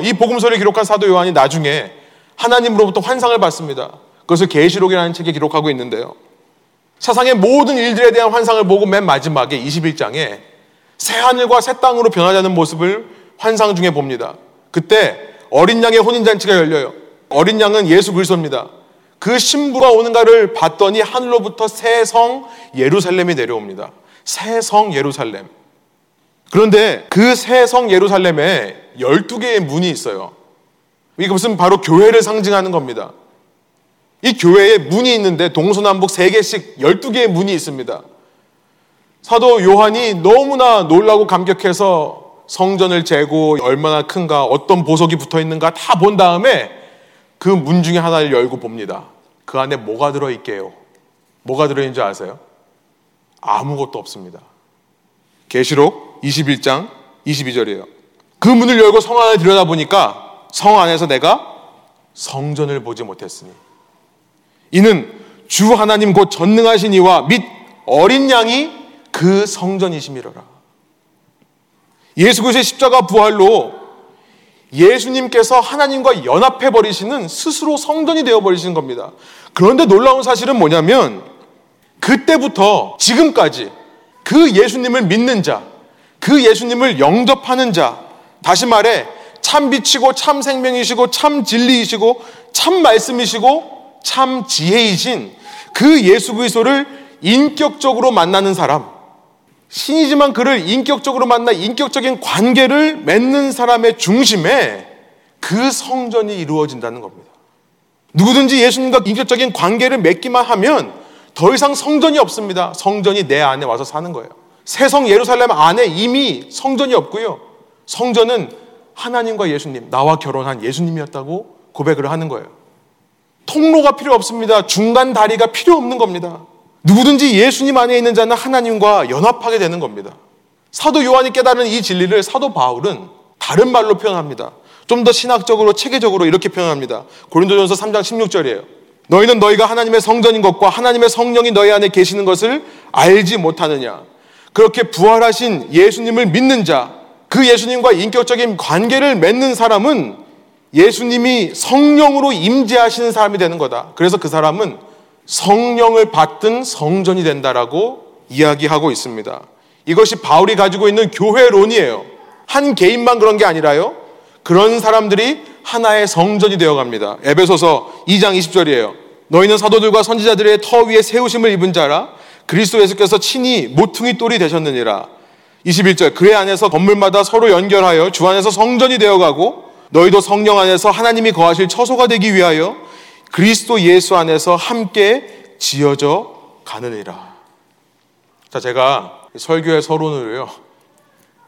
이 복음서를 기록한 사도 요한이 나중에 하나님으로부터 환상을 받습니다. 그것을 계시록이라는 책에 기록하고 있는데요. 세상의 모든 일들에 대한 환상을 보고 맨 마지막에 21장에 새 하늘과 새 땅으로 변화되는 모습을 환상 중에 봅니다. 그때 어린 양의 혼인잔치가 열려요. 어린 양은 예수 그리스도입니다. 그 신부가 오는가를 봤더니 하늘로부터 새 성 예루살렘이 내려옵니다. 새 성 예루살렘. 그런데 그 새 성 예루살렘에 12개의 문이 있어요. 이것은 바로 교회를 상징하는 겁니다. 이 교회에 문이 있는데 동서남북 3개씩 12개의 문이 있습니다. 사도 요한이 너무나 놀라고 감격해서 성전을 재고 얼마나 큰가 어떤 보석이 붙어 있는가 다 본 다음에 그 문 중에 하나를 열고 봅니다. 그 안에 뭐가 들어 있게요? 뭐가 들어 있는지 아세요? 아무것도 없습니다. 계시록 21장 22절이에요. 그 문을 열고 성 안에 들여다 보니까 성 안에서 내가 성전을 보지 못했으니 이는 주 하나님 곧 전능하신 이와 및 어린 양이 그 성전이심이로라. 예수 그리스도의 십자가 부활로 예수님께서 하나님과 연합해 버리시는 스스로 성전이 되어 버리시는 겁니다. 그런데 놀라운 사실은 뭐냐면 그때부터 지금까지 그 예수님을 믿는 자, 그 예수님을 영접하는 자, 다시 말해 참 빛이고 참 생명이시고 참 진리이시고 참 말씀이시고 참 지혜이신 그 예수 그리스도를 인격적으로 만나는 사람, 신이지만 그를 인격적으로 만나 인격적인 관계를 맺는 사람의 중심에 그 성전이 이루어진다는 겁니다. 누구든지 예수님과 인격적인 관계를 맺기만 하면 더 이상 성전이 없습니다. 성전이 내 안에 와서 사는 거예요. 새성 예루살렘 안에 이미 성전이 없고요. 성전은 하나님과 예수님, 나와 결혼한 예수님이었다고 고백을 하는 거예요. 통로가 필요 없습니다. 중간 다리가 필요 없는 겁니다. 누구든지 예수님 안에 있는 자는 하나님과 연합하게 되는 겁니다. 사도 요한이 깨달은 이 진리를 사도 바울은 다른 말로 표현합니다. 좀 더 신학적으로 체계적으로 이렇게 표현합니다. 고린도전서 3장 16절이에요. 너희는 너희가 하나님의 성전인 것과 하나님의 성령이 너희 안에 계시는 것을 알지 못하느냐. 그렇게 부활하신 예수님을 믿는 자, 그 예수님과 인격적인 관계를 맺는 사람은 예수님이 성령으로 임재하시는 사람이 되는 거다. 그래서 그 사람은 성령을 받든 성전이 된다라고 이야기하고 있습니다. 이것이 바울이 가지고 있는 교회론이에요. 한 개인만 그런 게 아니라요. 그런 사람들이 하나의 성전이 되어 갑니다. 에베소서 2장 20절이에요. 너희는 사도들과 선지자들의 터 위에 세우심을 입은 자라 그리스도 예수께서 친히 모퉁이 돌이 되셨느니라. 21절 그의 안에서 건물마다 서로 연결하여 주 안에서 성전이 되어 가고 너희도 성령 안에서 하나님이 거하실 처소가 되기 위하여 그리스도 예수 안에서 함께 지어져 가느니라. 자, 제가 설교의 서론을요.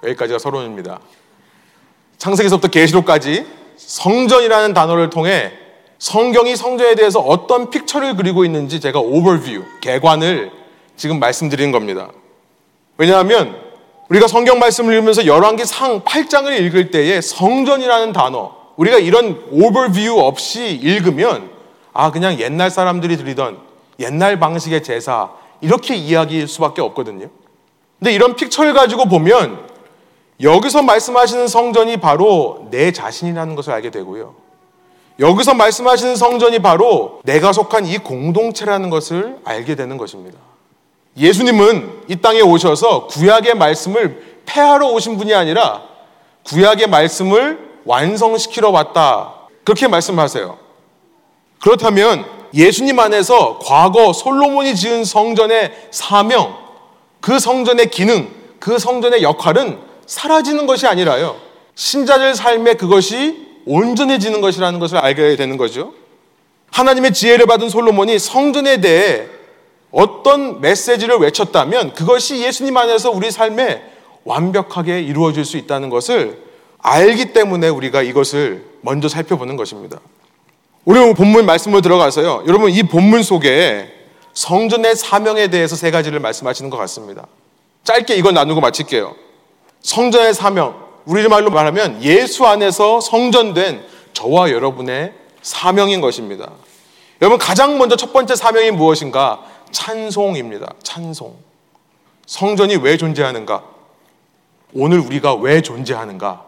여기까지가 서론입니다. 창세기서부터 계시록까지 성전이라는 단어를 통해 성경이 성전에 대해서 어떤 픽처를 그리고 있는지 제가 오버뷰, 개관을 지금 말씀드린 겁니다. 왜냐하면 우리가 성경 말씀을 읽으면서 열왕기 상 8장을 읽을 때에 성전이라는 단어, 우리가 이런 오버뷰 없이 읽으면 아, 그냥 옛날 사람들이 드리던 옛날 방식의 제사, 이렇게 이야기일 수밖에 없거든요. 근데 이런 픽처를 가지고 보면 여기서 말씀하시는 성전이 바로 내 자신이라는 것을 알게 되고요. 여기서 말씀하시는 성전이 바로 내가 속한 이 공동체라는 것을 알게 되는 것입니다. 예수님은 이 땅에 오셔서 구약의 말씀을 폐하러 오신 분이 아니라 구약의 말씀을 완성시키러 왔다. 그렇게 말씀하세요. 그렇다면 예수님 안에서 과거 솔로몬이 지은 성전의 사명, 그 성전의 기능, 그 성전의 역할은 사라지는 것이 아니라요. 신자들 삶에 그것이 온전해지는 것이라는 것을 알게 되는 거죠. 하나님의 지혜를 받은 솔로몬이 성전에 대해 어떤 메시지를 외쳤다면 그것이 예수님 안에서 우리 삶에 완벽하게 이루어질 수 있다는 것을 알기 때문에 우리가 이것을 먼저 살펴보는 것입니다. 우리 본문 말씀으로 들어가서요. 여러분 이 본문 속에 성전의 사명에 대해서 세 가지를 말씀하시는 것 같습니다. 짧게 이거 나누고 마칠게요. 성전의 사명, 우리 말로 말하면 예수 안에서 성전된 저와 여러분의 사명인 것입니다. 여러분 가장 먼저 첫 번째 사명이 무엇인가? 찬송입니다. 찬송. 성전이 왜 존재하는가? 오늘 우리가 왜 존재하는가?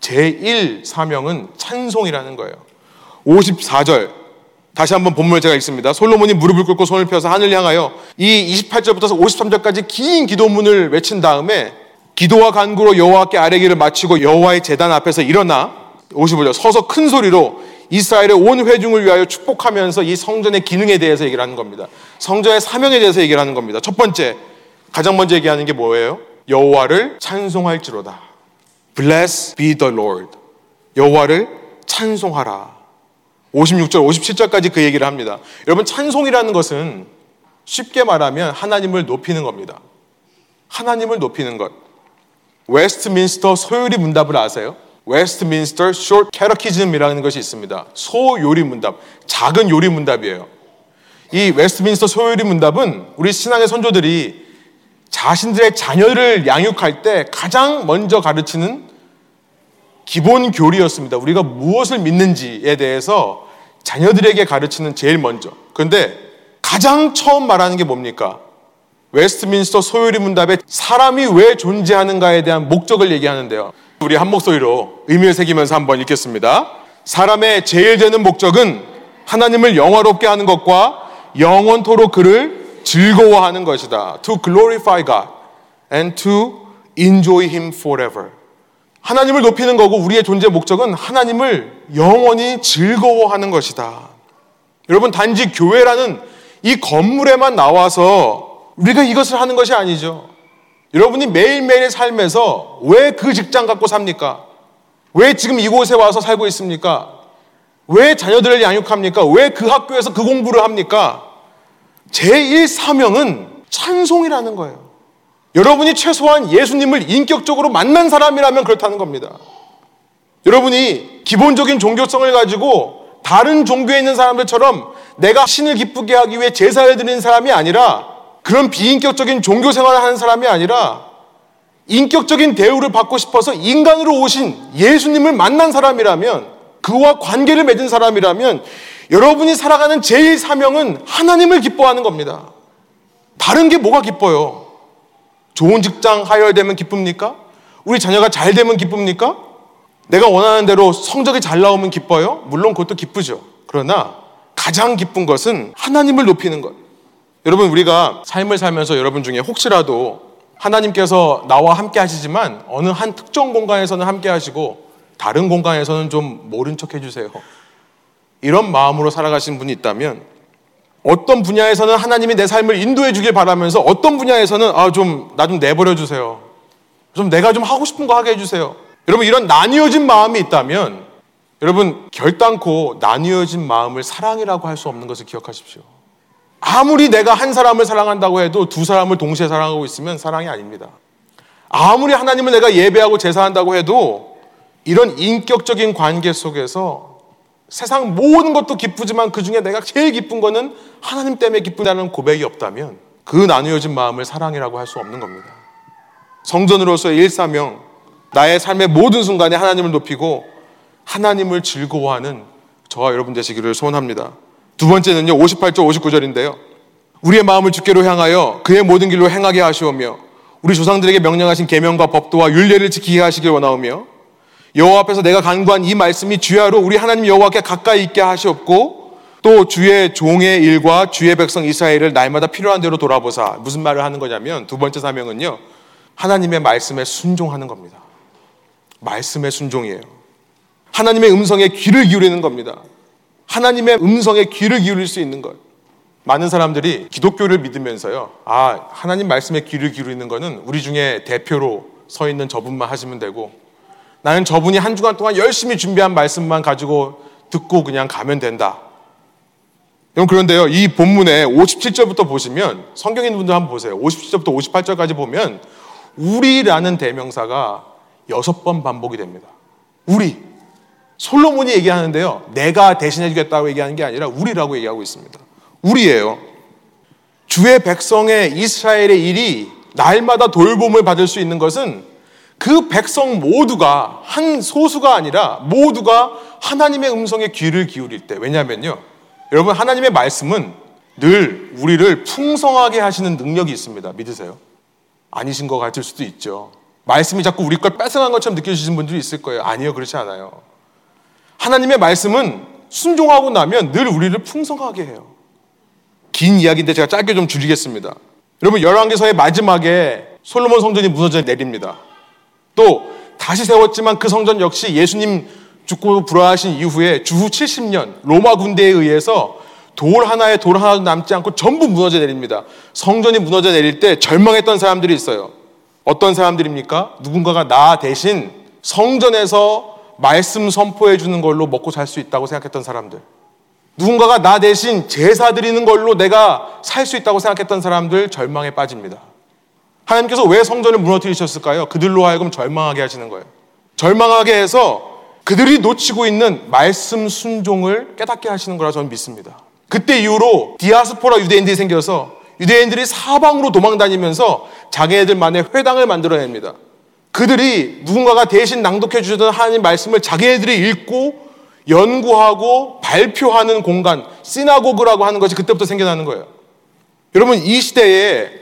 제1 사명은 찬송이라는 거예요. 54절. 다시 한번 본문을 제가 읽습니다. 솔로몬이 무릎을 꿇고 손을 펴서 하늘 향하여 이 28절부터 53절까지 긴 기도문을 외친 다음에 기도와 간구로 여호와께 아뢰기를 마치고 여호와의 제단 앞에서 일어나 55절 서서 큰 소리로 이스라엘의 온 회중을 위하여 축복하면서 이 성전의 기능에 대해서 얘기를 하는 겁니다. 성전의 사명에 대해서 얘기를 하는 겁니다. 첫 번째, 가장 먼저 얘기하는 게 뭐예요? 여호와를 찬송할지로다. Blessed be the Lord. 여호와를 찬송하라. 56절, 57절까지 그 얘기를 합니다. 여러분, 찬송이라는 것은 쉽게 말하면 하나님을 높이는 겁니다. 하나님을 높이는 것. 웨스트민스터 소요리 문답을 아세요? 웨스트민스터 Short Catechism이라는 것이 있습니다. 소요리 문답, 작은 요리 문답이에요. 이 웨스트민스터 소요리 문답은 우리 신앙의 선조들이 자신들의 자녀를 양육할 때 가장 먼저 가르치는 기본 교리였습니다. 우리가 무엇을 믿는지에 대해서 자녀들에게 가르치는 제일 먼저. 그런데 가장 처음 말하는 게 뭡니까? 웨스트민스터 소요리 문답에 사람이 왜 존재하는가에 대한 목적을 얘기하는데요. 우리 한 목소리로 의미를 새기면서 한번 읽겠습니다. 사람의 제일 되는 목적은 하나님을 영화롭게 하는 것과 영원토록 그를 즐거워하는 것이다. To glorify God and to enjoy Him forever. 하나님을 높이는 거고 우리의 존재 목적은 하나님을 영원히 즐거워하는 것이다. 여러분 단지 교회라는 이 건물에만 나와서 우리가 이것을 하는 것이 아니죠. 여러분이 매일매일의 삶에서 왜 그 직장 갖고 삽니까? 왜 지금 이곳에 와서 살고 있습니까? 왜 자녀들을 양육합니까? 왜 그 학교에서 그 공부를 합니까? 제1 사명은 찬송이라는 거예요. 여러분이 최소한 예수님을 인격적으로 만난 사람이라면 그렇다는 겁니다. 여러분이 기본적인 종교성을 가지고 다른 종교에 있는 사람들처럼 내가 신을 기쁘게 하기 위해 제사를 드리는 사람이 아니라 그런 비인격적인 종교 생활을 하는 사람이 아니라 인격적인 대우를 받고 싶어서 인간으로 오신 예수님을 만난 사람이라면 그와 관계를 맺은 사람이라면 여러분이 살아가는 제일 사명은 하나님을 기뻐하는 겁니다. 다른 게 뭐가 기뻐요? 좋은 직장 하여되면 기쁩니까? 우리 자녀가 잘 되면 기쁩니까? 내가 원하는 대로 성적이 잘 나오면 기뻐요? 물론 그것도 기쁘죠. 그러나 가장 기쁜 것은 하나님을 높이는 것. 여러분, 우리가 삶을 살면서 여러분 중에 혹시라도 하나님께서 나와 함께 하시지만 어느 한 특정 공간에서는 함께 하시고 다른 공간에서는 좀 모른 척 해주세요. 이런 마음으로 살아가신 분이 있다면 어떤 분야에서는 하나님이 내 삶을 인도해 주길 바라면서 어떤 분야에서는 아, 좀, 나 좀 내버려 주세요. 좀 내가 좀 하고 싶은 거 하게 해주세요. 여러분, 이런 나뉘어진 마음이 있다면 여러분, 결단코 나뉘어진 마음을 사랑이라고 할 수 없는 것을 기억하십시오. 아무리 내가 한 사람을 사랑한다고 해도 두 사람을 동시에 사랑하고 있으면 사랑이 아닙니다. 아무리 하나님을 내가 예배하고 제사한다고 해도 이런 인격적인 관계 속에서 세상 모든 것도 기쁘지만 그 중에 내가 제일 기쁜 거는 하나님 때문에 기쁘다는 고백이 없다면 그 나누어진 마음을 사랑이라고 할 수 없는 겁니다. 성전으로서의 일사명, 나의 삶의 모든 순간에 하나님을 높이고 하나님을 즐거워하는 저와 여러분 되시기를 소원합니다. 두 번째는요, 58절, 59절인데요. 우리의 마음을 주께로 향하여 그의 모든 길로 행하게 하시오며 우리 조상들에게 명령하신 계명과 법도와 율례를 지키게 하시길 원하오며 여호와 앞에서 내가 간구한 이 말씀이 주야로 우리 하나님 여호와께 가까이 있게 하시옵고 또 주의 종의 일과 주의 백성 이스라엘을 날마다 필요한 대로 돌아보사 무슨 말을 하는 거냐면 두 번째 사명은요 하나님의 말씀에 순종하는 겁니다. 말씀의 순종이에요. 하나님의 음성에 귀를 기울이는 겁니다. 하나님의 음성에 귀를 기울일 수 있는 것. 많은 사람들이 기독교를 믿으면서요. 아, 하나님 말씀에 귀를 기울이는 것은 우리 중에 대표로 서 있는 저분만 하시면 되고 나는 저분이 한 주간 동안 열심히 준비한 말씀만 가지고 듣고 그냥 가면 된다. 여러분 그런데요. 이 본문에 57절부터 보시면 성경 있는 분들 한번 보세요. 57절부터 58절까지 보면 우리라는 대명사가 여섯 번 반복이 됩니다. 우리. 솔로몬이 얘기하는데요. 내가 대신해 주겠다고 얘기하는 게 아니라 우리라고 얘기하고 있습니다. 우리예요. 주의 백성의 이스라엘의 일이 날마다 돌봄을 받을 수 있는 것은 그 백성 모두가 한 소수가 아니라 모두가 하나님의 음성에 귀를 기울일 때. 왜냐하면요. 여러분, 하나님의 말씀은 늘 우리를 풍성하게 하시는 능력이 있습니다. 믿으세요? 아니신 것 같을 수도 있죠. 말씀이 자꾸 우리 걸 뺏어간 것처럼 느껴지시는 분들이 있을 거예요. 아니요, 그렇지 않아요. 하나님의 말씀은 순종하고 나면 늘 우리를 풍성하게 해요. 긴 이야기인데 제가 짧게 좀 줄이겠습니다. 여러분 열왕기서의 마지막에 솔로몬 성전이 무너져 내립니다. 또 다시 세웠지만 그 성전 역시 예수님 죽고 부활하신 이후에 주후 70년 로마 군대에 의해서 돌 하나에 돌 하나도 남지 않고 전부 무너져 내립니다. 성전이 무너져 내릴 때 절망했던 사람들이 있어요. 어떤 사람들입니까? 누군가가 나 대신 성전에서 말씀 선포해 주는 걸로 먹고 살 수 있다고 생각했던 사람들. 누군가가 나 대신 제사 드리는 걸로 내가 살 수 있다고 생각했던 사람들 절망에 빠집니다. 하나님께서 왜 성전을 무너뜨리셨을까요? 그들로 하여금 절망하게 하시는 거예요. 절망하게 해서 그들이 놓치고 있는 말씀 순종을 깨닫게 하시는 거라 저는 믿습니다. 그때 이후로 디아스포라 유대인들이 생겨서 유대인들이 사방으로 도망 다니면서 자기네들만의 회당을 만들어냅니다. 그들이 누군가가 대신 낭독해 주셨던 하나님 말씀을 자기네들이 읽고 연구하고 발표하는 공간, 시나고그라고 하는 것이 그때부터 생겨나는 거예요. 여러분, 이 시대에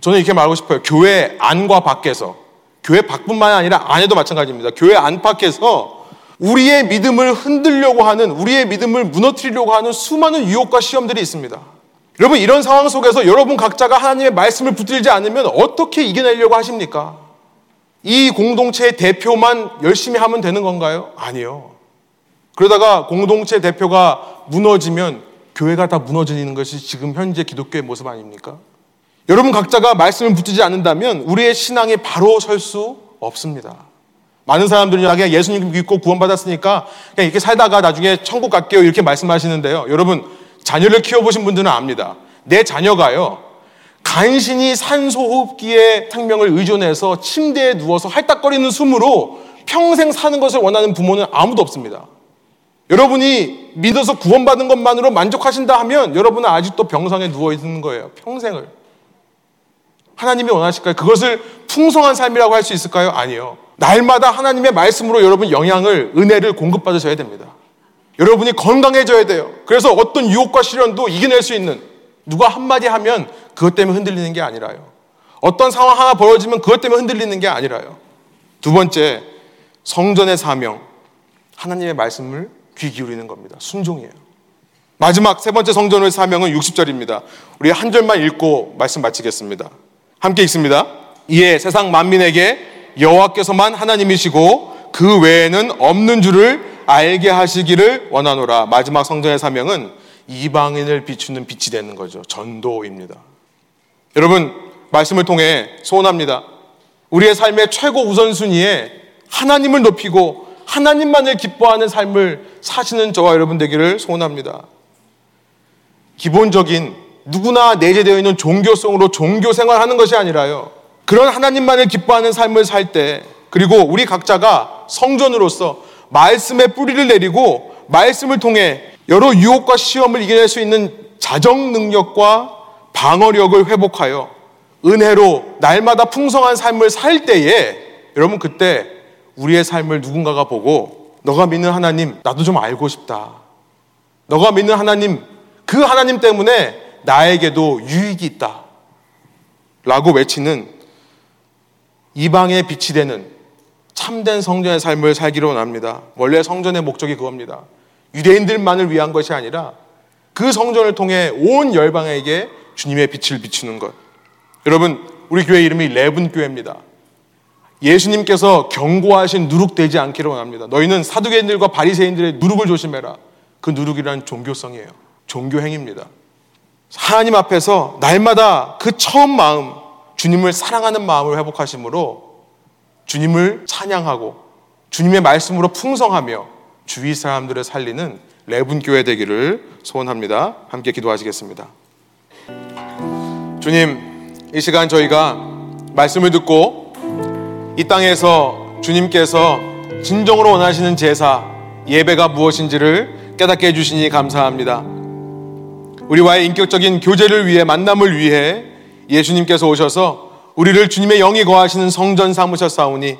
저는 이렇게 말하고 싶어요. 교회 안과 밖에서, 교회 밖뿐만 아니라 안에도 마찬가지입니다. 교회 안팎에서 우리의 믿음을 흔들려고 하는, 우리의 믿음을 무너뜨리려고 하는 수많은 유혹과 시험들이 있습니다. 여러분, 이런 상황 속에서 여러분 각자가 하나님의 말씀을 붙들지 않으면 어떻게 이겨내려고 하십니까? 이 공동체의 대표만 열심히 하면 되는 건가요? 아니요. 그러다가 공동체 대표가 무너지면 교회가 다 무너지는 것이 지금 현재 기독교의 모습 아닙니까? 여러분 각자가 말씀을 붙이지 않는다면 우리의 신앙이 바로 설 수 없습니다. 많은 사람들이 그냥 예수님 믿고 구원받았으니까 그냥 이렇게 살다가 나중에 천국 갈게요 이렇게 말씀하시는데요. 여러분 자녀를 키워보신 분들은 압니다. 내 자녀가요. 간신히 산소호흡기에 생명을 의존해서 침대에 누워서 할딱거리는 숨으로 평생 사는 것을 원하는 부모는 아무도 없습니다. 여러분이 믿어서 구원받은 것만으로 만족하신다 하면 여러분은 아직도 병상에 누워 있는 거예요. 평생을. 하나님이 원하실까요? 그것을 풍성한 삶이라고 할 수 있을까요? 아니요. 날마다 하나님의 말씀으로 여러분 영향을, 은혜를 공급받으셔야 됩니다. 여러분이 건강해져야 돼요. 그래서 어떤 유혹과 시련도 이겨낼 수 있는 누가 한마디 하면 그것 때문에 흔들리는 게 아니라요. 어떤 상황 하나 벌어지면 그것 때문에 흔들리는 게 아니라요. 두 번째, 성전의 사명. 하나님의 말씀을 귀 기울이는 겁니다. 순종이에요. 마지막 세 번째 성전의 사명은 60절입니다. 우리 한 절만 읽고 말씀 마치겠습니다. 함께 읽습니다. 이에 세상 만민에게 여호와께서만 하나님이시고 그 외에는 없는 줄을 알게 하시기를 원하노라. 마지막 성전의 사명은 이방인을 비추는 빛이 되는 거죠. 전도입니다. 여러분, 말씀을 통해 소원합니다. 우리의 삶의 최고 우선순위에 하나님을 높이고 하나님만을 기뻐하는 삶을 사시는 저와 여러분 되기를 소원합니다. 기본적인 누구나 내재되어 있는 종교성으로 종교 생활하는 것이 아니라요. 그런 하나님만을 기뻐하는 삶을 살 때, 그리고 우리 각자가 성전으로서 말씀의 뿌리를 내리고 말씀을 통해 여러 유혹과 시험을 이겨낼 수 있는 자정 능력과 방어력을 회복하여 은혜로 날마다 풍성한 삶을 살 때에 여러분 그때 우리의 삶을 누군가가 보고 너가 믿는 하나님 나도 좀 알고 싶다. 너가 믿는 하나님 그 하나님 때문에 나에게도 유익이 있다. 라고 외치는 이방의 빛이 되는 참된 성전의 삶을 살기로 원합니다. 원래 성전의 목적이 그겁니다. 유대인들만을 위한 것이 아니라 그 성전을 통해 온 열방에게 주님의 빛을 비추는 것. 여러분, 우리 교회 이름이 레븐 교회입니다. 예수님께서 경고하신 누룩되지 않기를 원합니다. 너희는 사두개인들과 바리새인들의 누룩을 조심해라. 그 누룩이란 종교성이에요. 종교행입니다. 하나님 앞에서 날마다 그 처음 마음, 주님을 사랑하는 마음을 회복하심으로 주님을 찬양하고 주님의 말씀으로 풍성하며 주위 사람들을 살리는 레분 교회 되기를 소원합니다. 함께 기도하시겠습니다. 주님, 이 시간 저희가 말씀을 듣고 이 땅에서 주님께서 진정으로 원하시는 제사, 예배가 무엇인지를 깨닫게 해주시니 감사합니다. 우리와의 인격적인 교제를 위해 만남을 위해 예수님께서 오셔서 우리를 주님의 영이 거하시는 성전 삼으셨사오니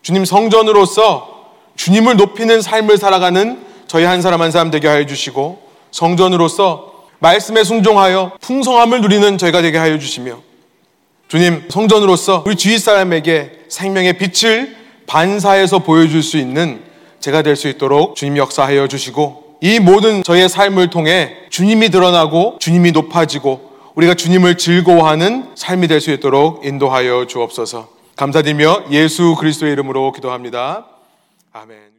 주님 성전으로서 주님을 높이는 삶을 살아가는 저희 한 사람 한 사람 되게 하여 주시고 성전으로서 말씀에 순종하여 풍성함을 누리는 저희가 되게 하여 주시며 주님 성전으로서 우리 주위 사람에게 생명의 빛을 반사해서 보여줄 수 있는 제가 될 수 있도록 주님 역사하여 주시고 이 모든 저희의 삶을 통해 주님이 드러나고 주님이 높아지고 우리가 주님을 즐거워하는 삶이 될 수 있도록 인도하여 주옵소서. 감사드리며 예수 그리스도의 이름으로 기도합니다. 아멘.